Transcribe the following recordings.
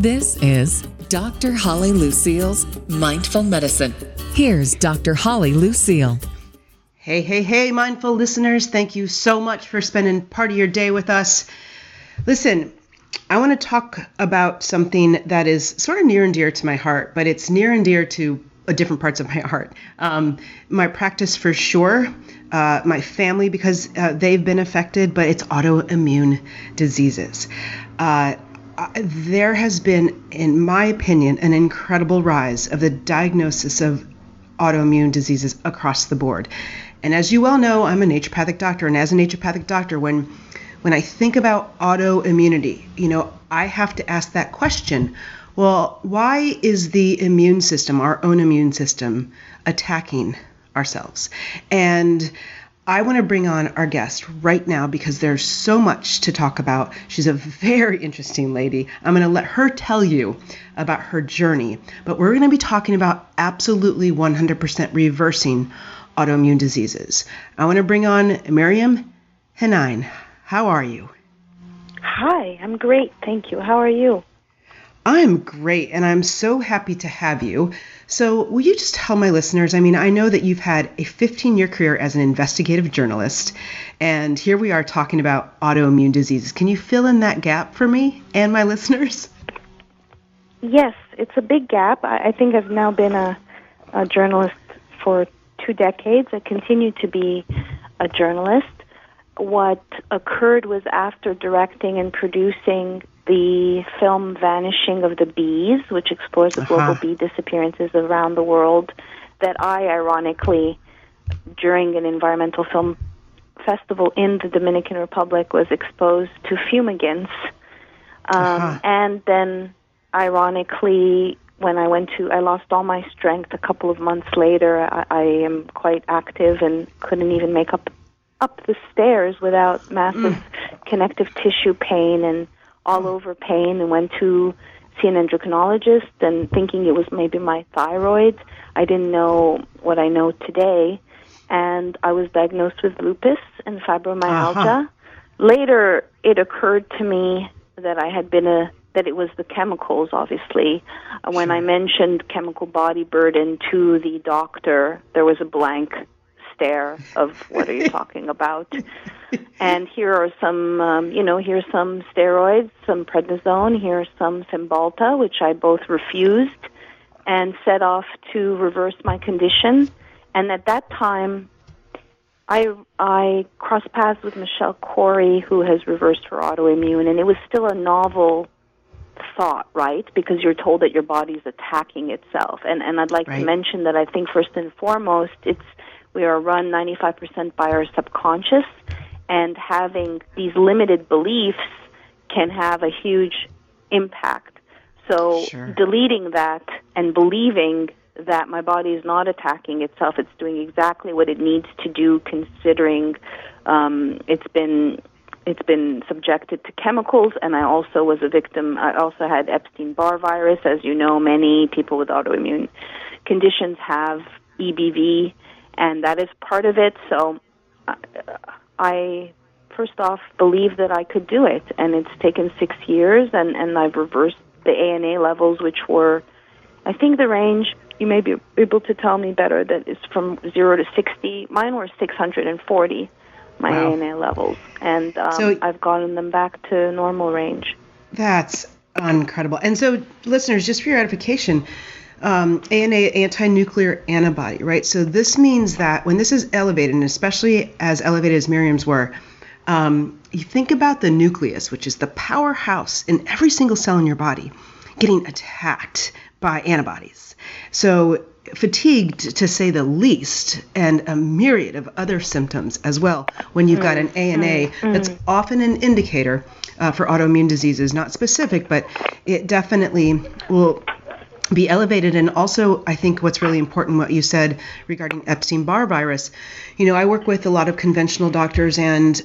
This is Dr. Holly Lucille's Mindful Medicine. Here's Dr. Holly Lucille. Hey, hey, hey, mindful listeners. Thank you so much for spending part of your day with us. Listen, I want to talk about something that is sort of near and dear to my heart, but it's near and dear to different parts of my heart. Um, my practice for sure, uh, my family because uh, they've been affected, but it's autoimmune diseases. Uh, there has been, in my opinion, an incredible rise of the diagnosis of autoimmune diseases across the board. And as you well know, I'm a naturopathic doctor, and as a naturopathic doctor, when when I think about autoimmunity, you know, I have to ask that question. Well, why is the immune system, our own immune system, attacking ourselves? And I want to bring on our guest right now because there's so much to talk about. She's a very interesting lady. I'm going to let her tell you about her journey, but we're going to be talking about absolutely 100% reversing autoimmune diseases. I want to bring on Maryam Henein. How are you? Hi, I'm great. Thank you. How are you? I'm great, and I'm so happy to have you. So, will you just tell my listeners? I mean, I know that you've had a 15 year career as an investigative journalist, and here we are talking about autoimmune diseases. Can you fill in that gap for me and my listeners? Yes, it's a big gap. I, think I've now been a, a journalist for two decades. I continue to be a journalist. What occurred was after directing and producing the film Vanishing of the Bees, which explores the uh-huh. global bee disappearances around the world, that I ironically, during an environmental film festival in the Dominican Republic, was exposed to fumigants. Um, uh-huh. And then, ironically, when I went to, I lost all my strength a couple of months later. I, I am quite active and couldn't even make up up the stairs without massive mm. connective tissue pain and all over pain and went to see an endocrinologist and thinking it was maybe my thyroid. I didn't know what I know today. And I was diagnosed with lupus and fibromyalgia. Uh-huh. Later, it occurred to me that I had been a that it was the chemicals, obviously. When I mentioned chemical body burden to the doctor, there was a blank stare of what are you talking about? and here are some, um, you know, here's some steroids, some prednisone, here's some Cymbalta, which I both refused and set off to reverse my condition. And at that time, I I crossed paths with Michelle Corey, who has reversed her autoimmune, and it was still a novel thought, right? Because you're told that your body's attacking itself. And and I'd like right. to mention that I think first and foremost, it's we are run 95% by our subconscious, and having these limited beliefs can have a huge impact. So, sure. deleting that and believing that my body is not attacking itself, it's doing exactly what it needs to do, considering um, it's been it's been subjected to chemicals, and I also was a victim. I also had Epstein Barr virus. As you know, many people with autoimmune conditions have EBV and that is part of it. So uh, I first off believe that I could do it, and it's taken six years, and and I've reversed the ANA levels, which were, I think the range you may be able to tell me better that is from zero to sixty. Mine were six hundred and forty, my wow. ANA levels, and um, so, I've gotten them back to normal range. That's incredible. And so, listeners, just for your edification, um, ANA anti-nuclear antibody, right? So this means that when this is elevated, and especially as elevated as Maryam's were, um, you think about the nucleus, which is the powerhouse in every single cell in your body, getting attacked by antibodies. So fatigued to say the least, and a myriad of other symptoms as well. When you've got an ANA, mm-hmm. that's often an indicator uh, for autoimmune diseases, not specific, but it definitely will be elevated. And also, I think what's really important, what you said regarding Epstein Barr virus. You know, I work with a lot of conventional doctors, and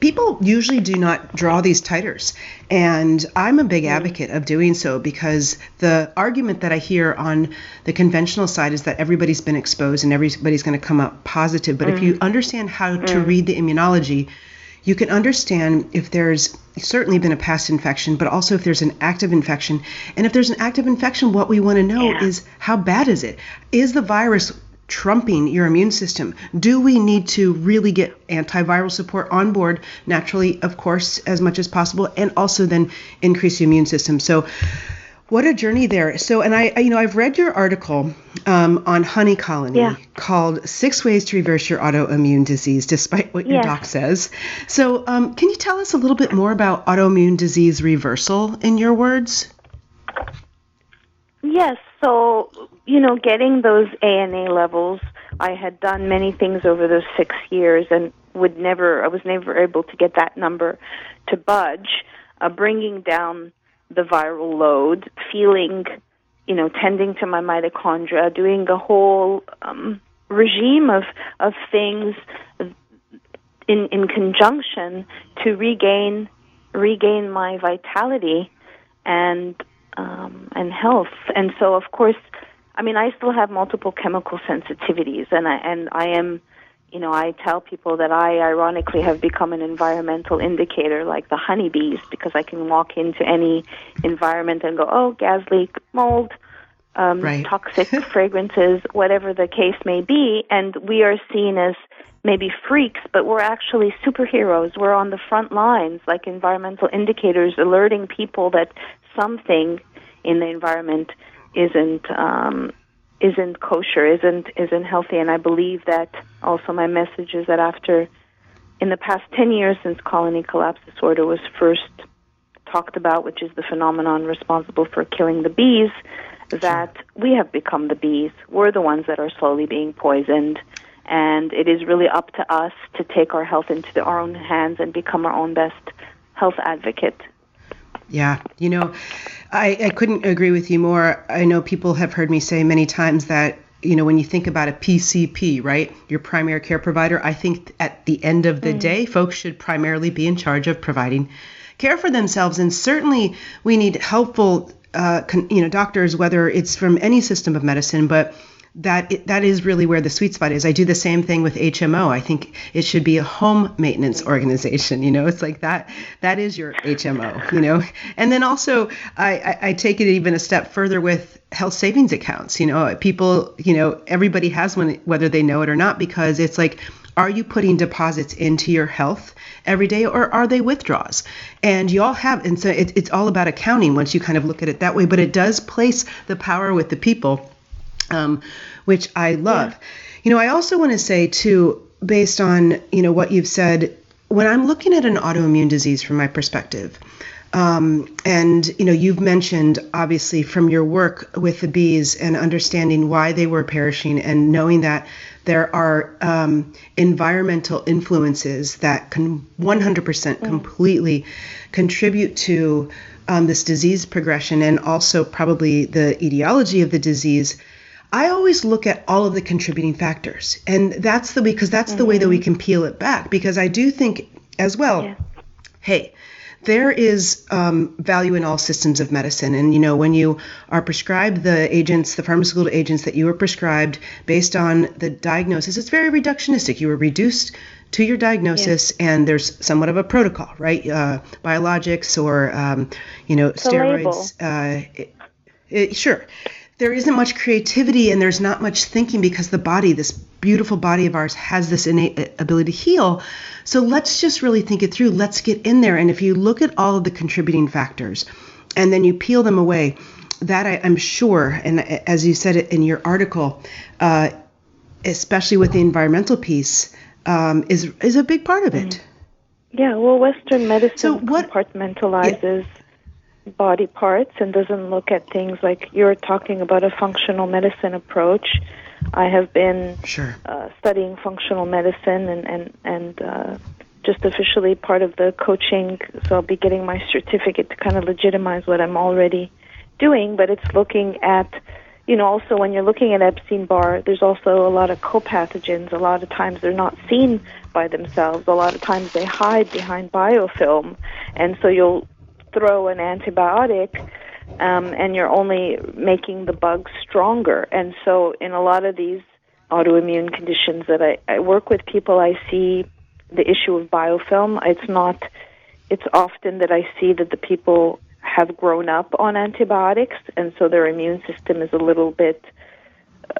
people usually do not draw these titers. And I'm a big mm. advocate of doing so because the argument that I hear on the conventional side is that everybody's been exposed and everybody's going to come up positive. But mm. if you understand how to mm. read the immunology, you can understand if there's certainly been a past infection, but also if there's an active infection. And if there's an active infection, what we want to know Yeah. is how bad is it? Is the virus trumping your immune system? Do we need to really get antiviral support on board naturally, of course, as much as possible, and also then increase the immune system? So, what a journey there. So, and I, I- you know, I've read your article um, on honey colony Yeah. called Six Ways to Reverse Your Autoimmune Disease, despite what your Yes. doc says. So, um, can you tell us a little bit more about autoimmune disease reversal in your words? Yes, so you know, getting those ANA levels, I had done many things over those six years, and would never, I was never able to get that number to budge. Uh, bringing down the viral load, feeling, you know, tending to my mitochondria, doing a whole um, regime of of things in in conjunction to regain regain my vitality and um, and health. And so, of course, I mean, I still have multiple chemical sensitivities, and I and I am, you know, I tell people that I ironically have become an environmental indicator, like the honeybees, because I can walk into any environment and go, oh, gas leak, mold. Um, Right. toxic fragrances, whatever the case may be, and we are seen as maybe freaks, but we're actually superheroes. We're on the front lines, like environmental indicators, alerting people that something in the environment isn't um, isn't kosher, isn't isn't healthy. And I believe that also my message is that after in the past ten years since colony collapse disorder was first talked about, which is the phenomenon responsible for killing the bees, that we have become the bees. We're the ones that are slowly being poisoned. And it is really up to us to take our health into our own hands and become our own best health advocate. Yeah, you know, I, I couldn't agree with you more. I know people have heard me say many times that, you know, when you think about a PCP, right, your primary care provider, I think at the end of the day, folks should primarily be in charge of providing care for themselves. And certainly we need helpful, uh, con, you know, doctors, whether it's from any system of medicine, but that it, that is really where the sweet spot is. I do the same thing with HMO. I think it should be a home maintenance organization. You know, it's like that. That is your HMO. You know, and then also I, I, I take it even a step further with health savings accounts. You know, people. You know, everybody has one, whether they know it or not, because it's like. Are you putting deposits into your health every day or are they withdrawals? And you all have, and so it, it's all about accounting once you kind of look at it that way, but it does place the power with the people um, which I love. You know, I also want to say too, based on you know what you've said, when I'm looking at an autoimmune disease from my perspective, um, and you know, you've mentioned obviously from your work with the bees and understanding why they were perishing, and knowing that there are um, environmental influences that can 100% completely contribute to um, this disease progression and also probably the etiology of the disease. I always look at all of the contributing factors, and that's the because that's the way that we can peel it back. Because I do think as well, Yeah. hey, there is um, value in all systems of medicine, and you know when you are prescribed the agents, the pharmaceutical agents that you were prescribed based on the diagnosis, it's very reductionistic. You were reduced to your diagnosis, and there's somewhat of a protocol, right? Uh, biologics or um, you know steroids. Uh, it- it- sure there isn't much creativity and there's not much thinking because the body this beautiful body of ours has this innate uh, ability to heal. So let's just really think it through. Let's get in there. And if you look at all of the contributing factors and then you peel them away that I, i'm sure and as you said it in your article uh, especially with the environmental piece um, is is a big part of it. Yeah, well, Western medicine So what- compartmentalizes body parts and doesn't look at things like you're talking about a functional medicine approach. I have been sure uh, studying functional medicine and and and uh, just officially part of the coaching. So I'll be getting my certificate to kind of legitimize what I'm already doing. But it's looking at, you know, also when you're looking at Epstein Barr, there's also a lot of co-pathogens. A lot of times they're not seen by themselves. A lot of times they hide behind biofilm, and so you'll throw an antibiotic um, and you're only making the bug stronger. And so, in a lot of these autoimmune conditions that I, I work with people, I see the issue of biofilm. It's not. It's often that I see that the people have grown up on antibiotics, and so their immune system is a little bit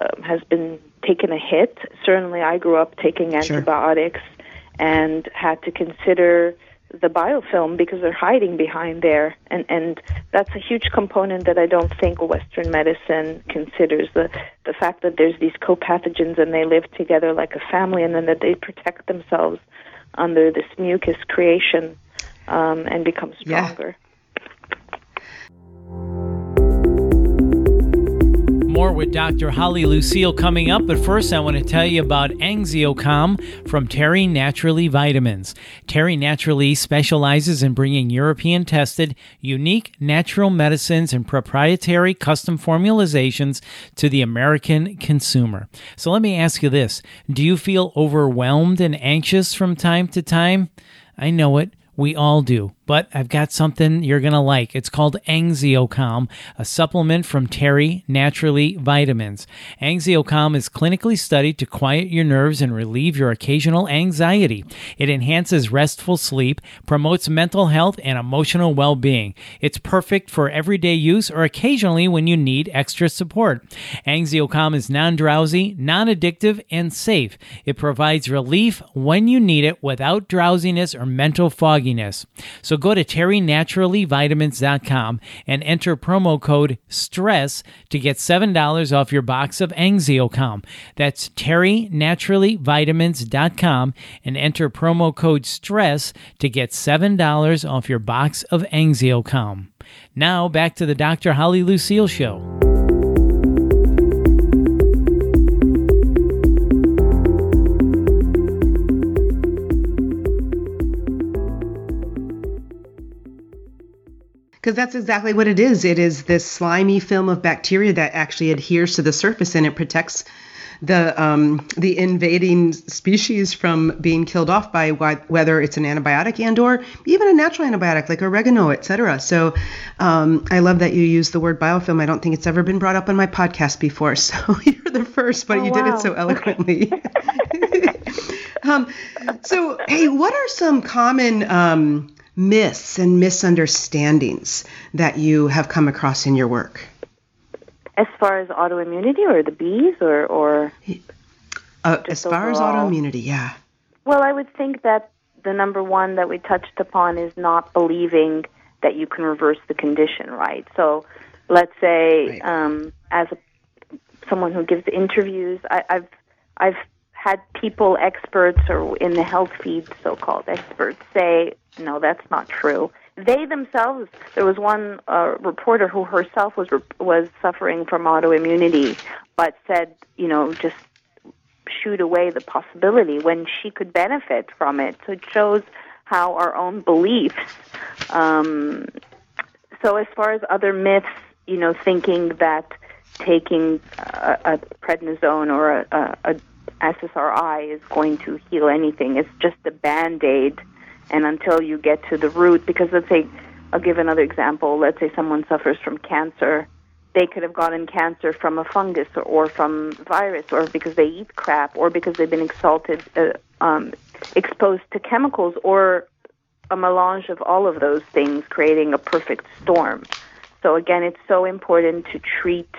uh, has been taken a hit. Certainly, I grew up taking antibiotics sure. and had to consider the biofilm because they're hiding behind there and and that's a huge component that I don't think western medicine considers the the fact that there's these co-pathogens and they live together like a family and then that they protect themselves under this mucus creation um, and become stronger. Yeah. More with Dr. Holly Lucille coming up, but first I want to tell you about AnxioCalm from Terry Naturally Vitamins. Terry Naturally specializes in bringing European tested, unique natural medicines and proprietary custom formulations to the American consumer. So let me ask you this Do you feel overwhelmed and anxious from time to time? I know it. We all do but I've got something you're going to like. It's called AnxioCalm, a supplement from Terry Naturally Vitamins. AnxioCalm is clinically studied to quiet your nerves and relieve your occasional anxiety. It enhances restful sleep, promotes mental health and emotional well being. It's perfect for everyday use or occasionally when you need extra support. AnxioCalm is non drowsy, non addictive, and safe. It provides relief when you need it without drowsiness or mental fogginess. So go to terrynaturallyvitamins.com and enter promo code STRESS to get $7 off your box of AnxioCalm. That's terrynaturallyvitamins.com and enter promo code STRESS to get $7 off your box of AnxioCalm. Now back to the Dr. Holly Lucille Show. Because that's exactly what it is. It is this slimy film of bacteria that actually adheres to the surface and it protects the um, the invading species from being killed off by whether it's an antibiotic and or even a natural antibiotic like oregano, etc. So um, I love that you use the word biofilm. I don't think it's ever been brought up on my podcast before, so you're the first, but oh, you wow. did it so eloquently. um, so hey, what are some common um, myths and misunderstandings that you have come across in your work? As far as autoimmunity or the bees or, or uh, as far overall? as autoimmunity, yeah. Well, I would think that the number one that we touched upon is not believing that you can reverse the condition, right? So let's say right. um, as a, someone who gives interviews, I, I've I've had people, experts, or in the health feed, so-called experts, say, no, that's not true. They themselves, there was one uh, reporter who herself was was suffering from autoimmunity, but said, you know, just shoot away the possibility when she could benefit from it. So it shows how our own beliefs. Um, so as far as other myths, you know, thinking that taking a, a prednisone or a, a SSRI is going to heal anything. It's just a band aid, and until you get to the root, because let's say, I'll give another example. Let's say someone suffers from cancer. They could have gotten cancer from a fungus or, or from virus, or because they eat crap, or because they've been exalted, uh, um, exposed to chemicals, or a melange of all of those things, creating a perfect storm. So again, it's so important to treat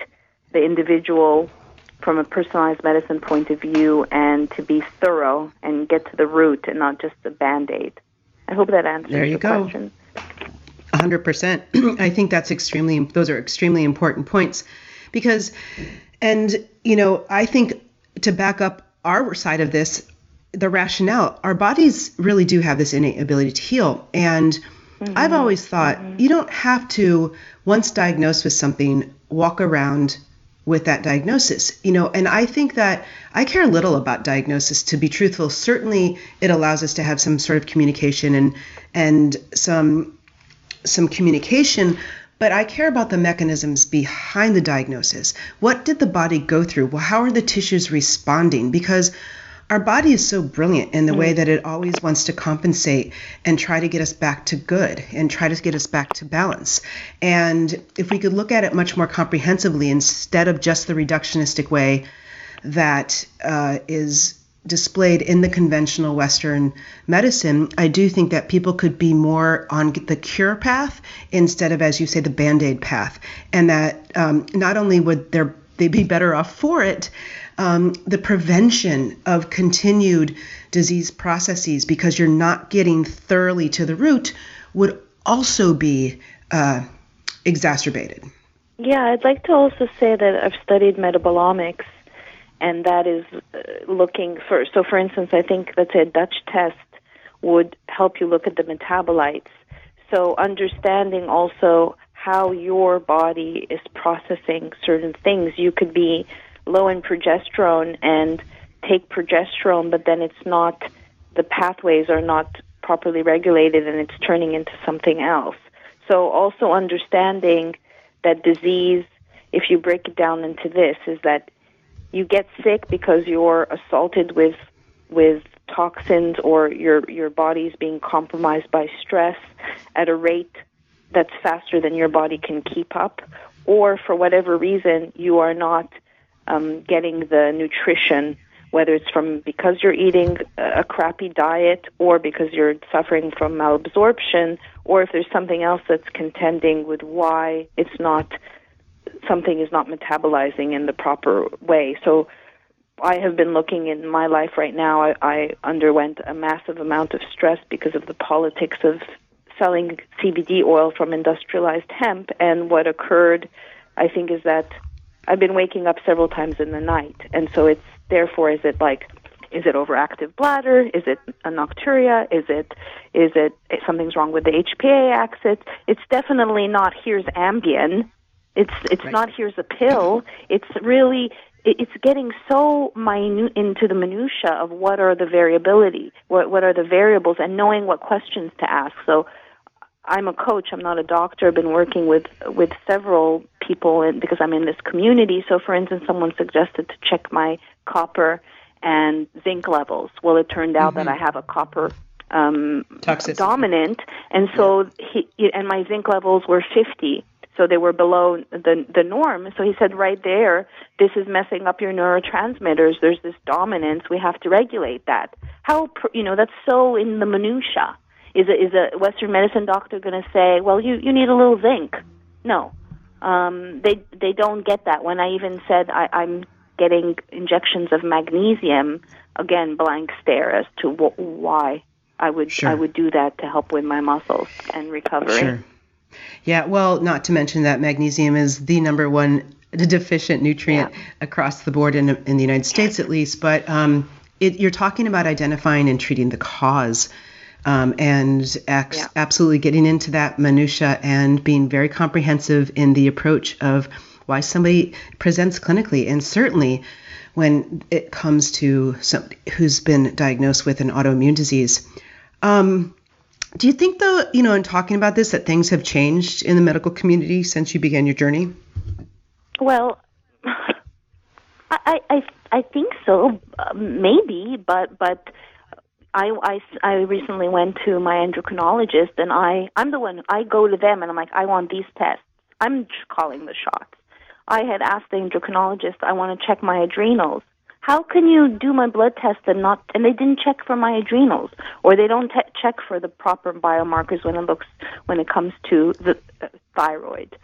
the individual from a personalized medicine point of view and to be thorough and get to the root and not just a band aid. I hope that answers there you go. question. 100%. I think that's extremely, those are extremely important points because, and, you know, I think to back up our side of this, the rationale, our bodies really do have this innate ability to heal. And mm-hmm. I've always thought mm-hmm. you don't have to, once diagnosed with something, walk around with that diagnosis. You know and i think that i care little about diagnosis to be truthful. Certainly it allows us to have some sort of communication and and some some communication but i care about the mechanisms behind the diagnosis. What did the body go through? Well how are the tissues responding? Because our body is so brilliant in the mm way that it always wants to compensate and try to get us back to good and try to get us back to balance. And if we could look at it much more comprehensively instead of just the reductionistic way that uh, is displayed in the conventional Western medicine, I do think that people could be more on the cure path instead of, as you say, the band aid path. And that um, not only would there, they be better off for it, um, the prevention of continued disease processes because you're not getting thoroughly to the root would also be uh, exacerbated. Yeah, I'd like to also say that I've studied metabolomics and that is uh, looking for. So, for instance, I think let's say a Dutch test would help you look at the metabolites. So, understanding also how your body is processing certain things. You could be low in progesterone and take progesterone, but then it's not, the pathways are not properly regulated and it's turning into something else. So, also understanding that disease, if you break it down into this, is that you get sick because you're assaulted with with toxins or your your body's being compromised by stress at a rate that's faster than your body can keep up or for whatever reason you are not um, getting the nutrition whether it's from because you're eating a crappy diet or because you're suffering from malabsorption or if there's something else that's contending with why it's not something is not metabolizing in the proper way. So I have been looking in my life right now. I, I underwent a massive amount of stress because of the politics of selling CBD oil from industrialized hemp. And what occurred, I think, is that I've been waking up several times in the night. And so it's therefore, is it like, is it overactive bladder? Is it a nocturia? Is it, is it eh, something's wrong with the HPA axis? It's definitely not here's Ambien it's it's right. not here's a pill. It's really it's getting so minute into the minutia of what are the variability, what what are the variables, and knowing what questions to ask. So, I'm a coach. I'm not a doctor. I've been working with with several people in, because I'm in this community. So, for instance, someone suggested to check my copper and zinc levels. Well, it turned out mm-hmm. that I have a copper um, dominant, and so yeah. he and my zinc levels were 50 so they were below the the norm. So he said, right there, this is messing up your neurotransmitters. There's this dominance. We have to regulate that. How you know that's so in the minutia. Is a is a Western medicine doctor going to say, well, you you need a little zinc? No, um, they they don't get that. When I even said I, I'm getting injections of magnesium, again, blank stare as to wh- why I would sure. I would do that to help with my muscles and recovery. Sure. Yeah, well, not to mention that magnesium is the number one deficient nutrient yeah. across the board in, in the United States, at least. But um, it, you're talking about identifying and treating the cause. Um, and ex- yeah. absolutely getting into that minutia and being very comprehensive in the approach of why somebody presents clinically, and certainly when it comes to somebody who's been diagnosed with an autoimmune disease. Um, do you think, though, you know, in talking about this, that things have changed in the medical community since you began your journey? Well, I I I think so, uh, maybe, but but I, I I recently went to my endocrinologist, and I I'm the one I go to them, and I'm like, I want these tests. I'm calling the shots. I had asked the endocrinologist, I want to check my adrenals how can you do my blood test and not and they didn't check for my adrenals or they don't te- check for the proper biomarkers when it looks when it comes to the uh, thyroid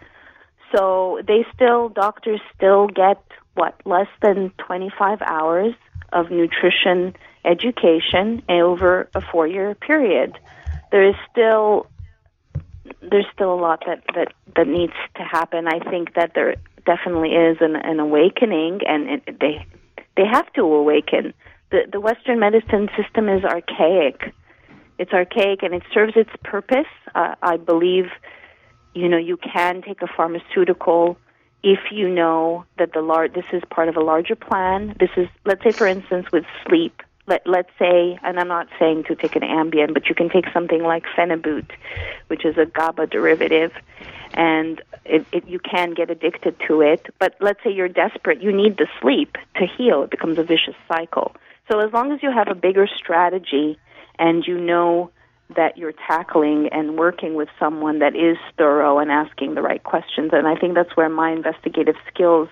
so they still doctors still get what less than 25 hours of nutrition education over a 4 year period there is still there's still a lot that that that needs to happen i think that there definitely is an, an awakening and it, they they have to awaken. The, the Western medicine system is archaic. It's archaic and it serves its purpose. Uh, I believe, you know, you can take a pharmaceutical if you know that the lar- this is part of a larger plan. This is, let's say, for instance, with sleep. Let, let's say, and I'm not saying to take an Ambien, but you can take something like Phenibut, which is a GABA derivative, and it, it, you can get addicted to it. But let's say you're desperate, you need the sleep to heal. It becomes a vicious cycle. So as long as you have a bigger strategy and you know that you're tackling and working with someone that is thorough and asking the right questions, and I think that's where my investigative skills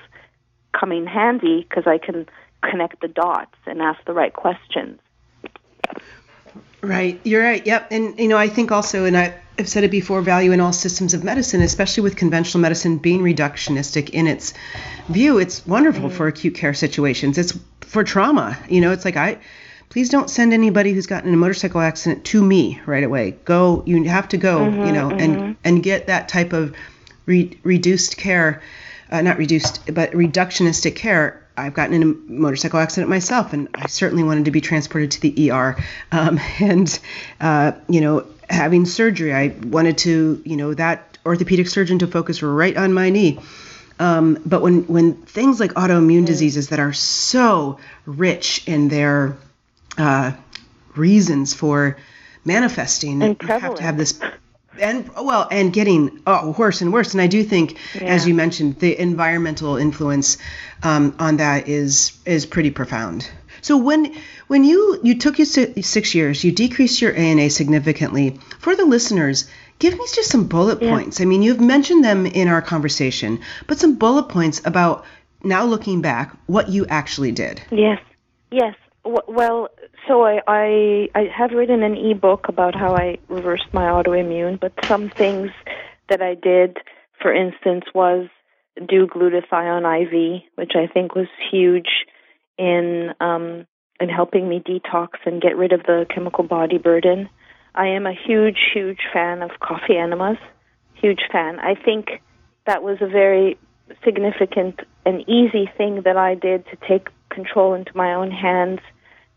come in handy because I can connect the dots and ask the right questions. Right, you're right. Yep, and you know I think also, and I, have said it before, value in all systems of medicine, especially with conventional medicine being reductionistic in its view. It's wonderful mm. for acute care situations. It's for trauma. You know, it's like I please don't send anybody who's gotten in a motorcycle accident to me right away. Go, you have to go, mm-hmm, you know, mm-hmm. and and get that type of re- reduced care, uh, not reduced, but reductionistic care. I've gotten in a motorcycle accident myself, and I certainly wanted to be transported to the ER. Um, and uh, you know, having surgery, I wanted to, you know, that orthopedic surgeon to focus right on my knee. Um, but when when things like autoimmune diseases that are so rich in their uh, reasons for manifesting. And you have to have this and well and getting oh, worse and worse and i do think yeah. as you mentioned the environmental influence um, on that is is pretty profound. So when when you you took your six years you decreased your ana significantly. For the listeners give me just some bullet yeah. points. I mean you've mentioned them in our conversation but some bullet points about now looking back what you actually did. Yes. Yes. Well so I, I I have written an ebook about how I reversed my autoimmune, but some things that I did, for instance, was do glutathione IV, which I think was huge in um, in helping me detox and get rid of the chemical body burden. I am a huge, huge fan of coffee enemas. Huge fan. I think that was a very significant and easy thing that I did to take control into my own hands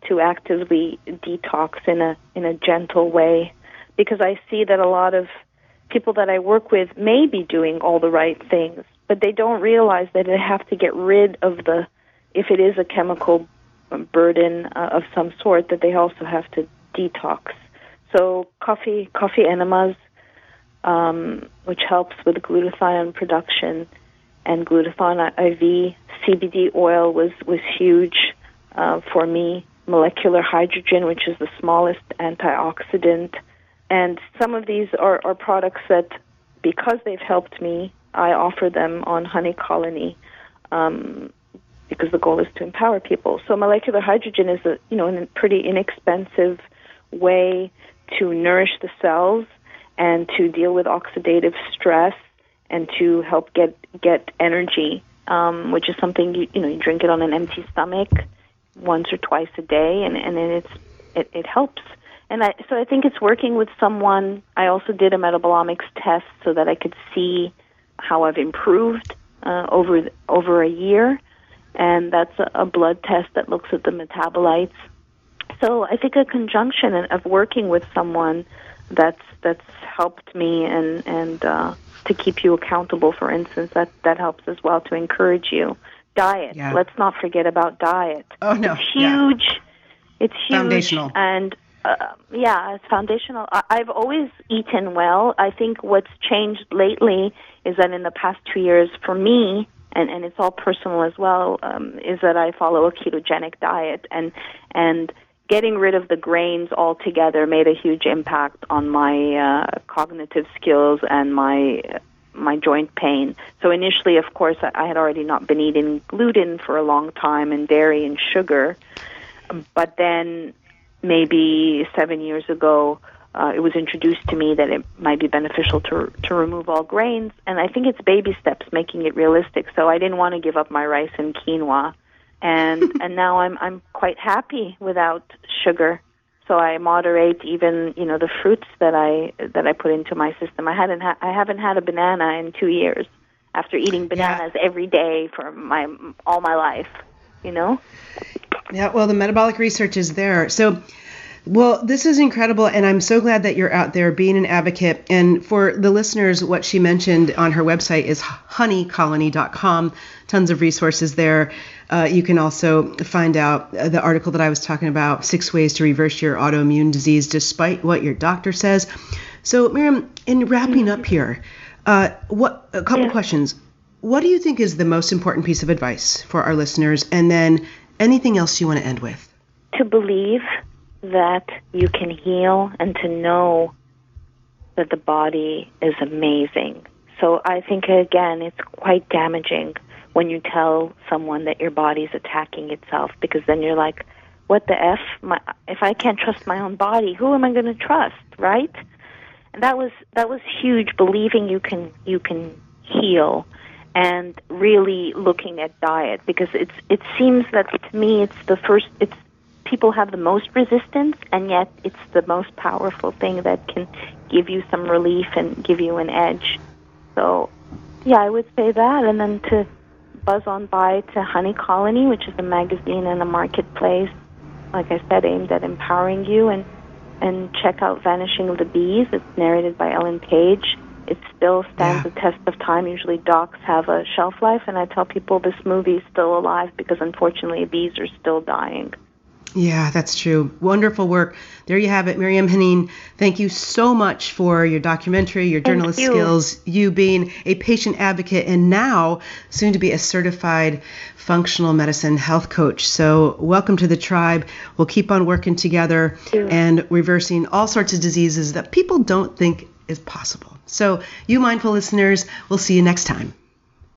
to actively detox in a in a gentle way because I see that a lot of people that I work with may be doing all the right things, but they don't realize that they have to get rid of the if it is a chemical burden uh, of some sort that they also have to detox. So coffee coffee enemas um, which helps with glutathione production and glutathione IV CBD oil was was huge uh, for me molecular hydrogen, which is the smallest antioxidant. And some of these are, are products that, because they've helped me, I offer them on Honey Colony um, because the goal is to empower people. So molecular hydrogen is a you know a pretty inexpensive way to nourish the cells and to deal with oxidative stress and to help get get energy, um, which is something you you know you drink it on an empty stomach once or twice a day, and and it's it, it helps. And I so I think it's working with someone. I also did a metabolomics test so that I could see how I've improved uh, over over a year, and that's a, a blood test that looks at the metabolites. So I think a conjunction of working with someone that's that's helped me and and uh, to keep you accountable, for instance, that that helps as well to encourage you diet. Yeah. Let's not forget about diet. Oh no, it's huge. Yeah. It's huge foundational. and uh, yeah, it's foundational. I- I've always eaten well. I think what's changed lately is that in the past two years, for me, and and it's all personal as well, um, is that I follow a ketogenic diet and and getting rid of the grains altogether made a huge impact on my uh, cognitive skills and my my joint pain. So initially, of course, I had already not been eating gluten for a long time and dairy and sugar. But then, maybe seven years ago, uh, it was introduced to me that it might be beneficial to to remove all grains, and I think it's baby steps making it realistic. So I didn't want to give up my rice and quinoa, and and now I'm I'm quite happy without sugar so I moderate even you know the fruits that I that I put into my system. I hadn't ha- I haven't had a banana in two years after eating bananas yeah. every day for my all my life. You know. Yeah. Well, the metabolic research is there. So. Well, this is incredible, and I'm so glad that you're out there being an advocate. And for the listeners, what she mentioned on her website is honeycolony.com. Tons of resources there. Uh, you can also find out uh, the article that I was talking about six ways to reverse your autoimmune disease despite what your doctor says. So, Maryam, in wrapping up here, uh, what a couple yeah. questions. What do you think is the most important piece of advice for our listeners? And then anything else you want to end with? To believe that you can heal and to know that the body is amazing. So I think, again, it's quite damaging when you tell someone that your body's attacking itself because then you're like, what the f? My, if I can't trust my own body, who am I going to trust, right? And that was that was huge. Believing you can you can heal, and really looking at diet because it's it seems that to me it's the first it's people have the most resistance and yet it's the most powerful thing that can give you some relief and give you an edge. So yeah, I would say that and then to buzz on by to Honey Colony, which is a magazine and a marketplace, like I said, aimed at empowering you and and check out Vanishing of the Bees. It's narrated by Ellen Page. It still stands yeah. the test of time. Usually docs have a shelf life, and I tell people this movie is still alive because unfortunately bees are still dying. Yeah, that's true. Wonderful work. There you have it, Maryam Henein. Thank you so much for your documentary, your journalist you. skills, you being a patient advocate, and now soon to be a certified functional medicine health coach. So, welcome to the tribe. We'll keep on working together and reversing all sorts of diseases that people don't think is possible. So, you mindful listeners, we'll see you next time.